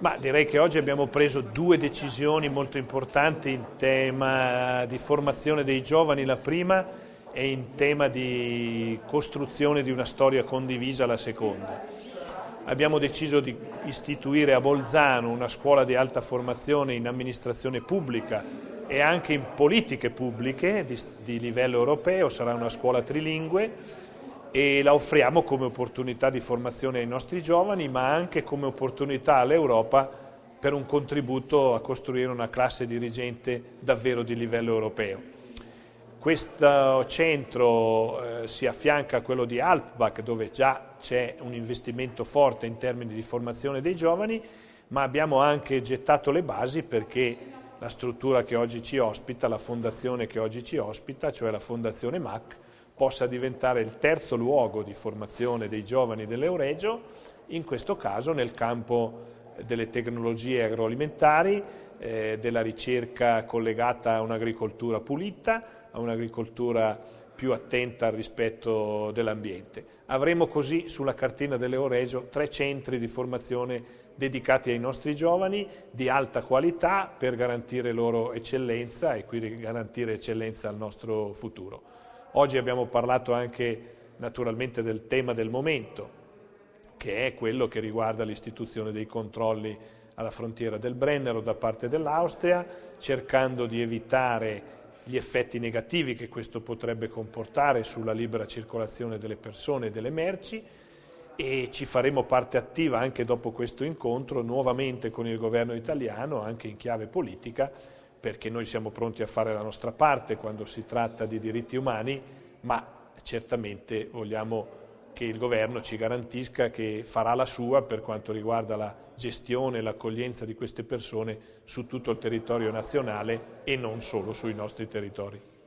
Ma direi che oggi abbiamo preso due decisioni molto importanti in tema di formazione dei giovani, la prima, e in tema di costruzione di una storia condivisa, la seconda. Abbiamo deciso di istituire a Bolzano una scuola di alta formazione in amministrazione pubblica e anche in politiche pubbliche di, di livello europeo, sarà una scuola trilingue e la offriamo come opportunità di formazione ai nostri giovani, ma anche come opportunità all'Europa per un contributo a costruire una classe dirigente davvero di livello europeo. Questo centro eh, si affianca a quello di Alpbach, dove già c'è un investimento forte in termini di formazione dei giovani, ma abbiamo anche gettato le basi perché la struttura che oggi ci ospita, la fondazione che oggi ci ospita, cioè la Fondazione MAC, possa diventare il terzo luogo di formazione dei giovani dell'Euregio, in questo caso nel campo delle tecnologie agroalimentari, eh, della ricerca collegata a un'agricoltura pulita, a un'agricoltura più attenta al rispetto dell'ambiente. Avremo così sulla cartina dell'Euregio tre centri di formazione dedicati ai nostri giovani di alta qualità per garantire loro eccellenza e quindi garantire eccellenza al nostro futuro. Oggi abbiamo parlato anche naturalmente del tema del momento, che è quello che riguarda l'istituzione dei controlli alla frontiera del Brennero da parte dell'Austria, cercando di evitare gli effetti negativi che questo potrebbe comportare sulla libera circolazione delle persone e delle merci. E ci faremo parte attiva anche dopo questo incontro nuovamente con il governo italiano, anche in chiave politica, perché noi siamo pronti a fare la nostra parte quando si tratta di diritti umani, ma certamente vogliamo che il governo ci garantisca che farà la sua per quanto riguarda la gestione e l'accoglienza di queste persone su tutto il territorio nazionale e non solo sui nostri territori.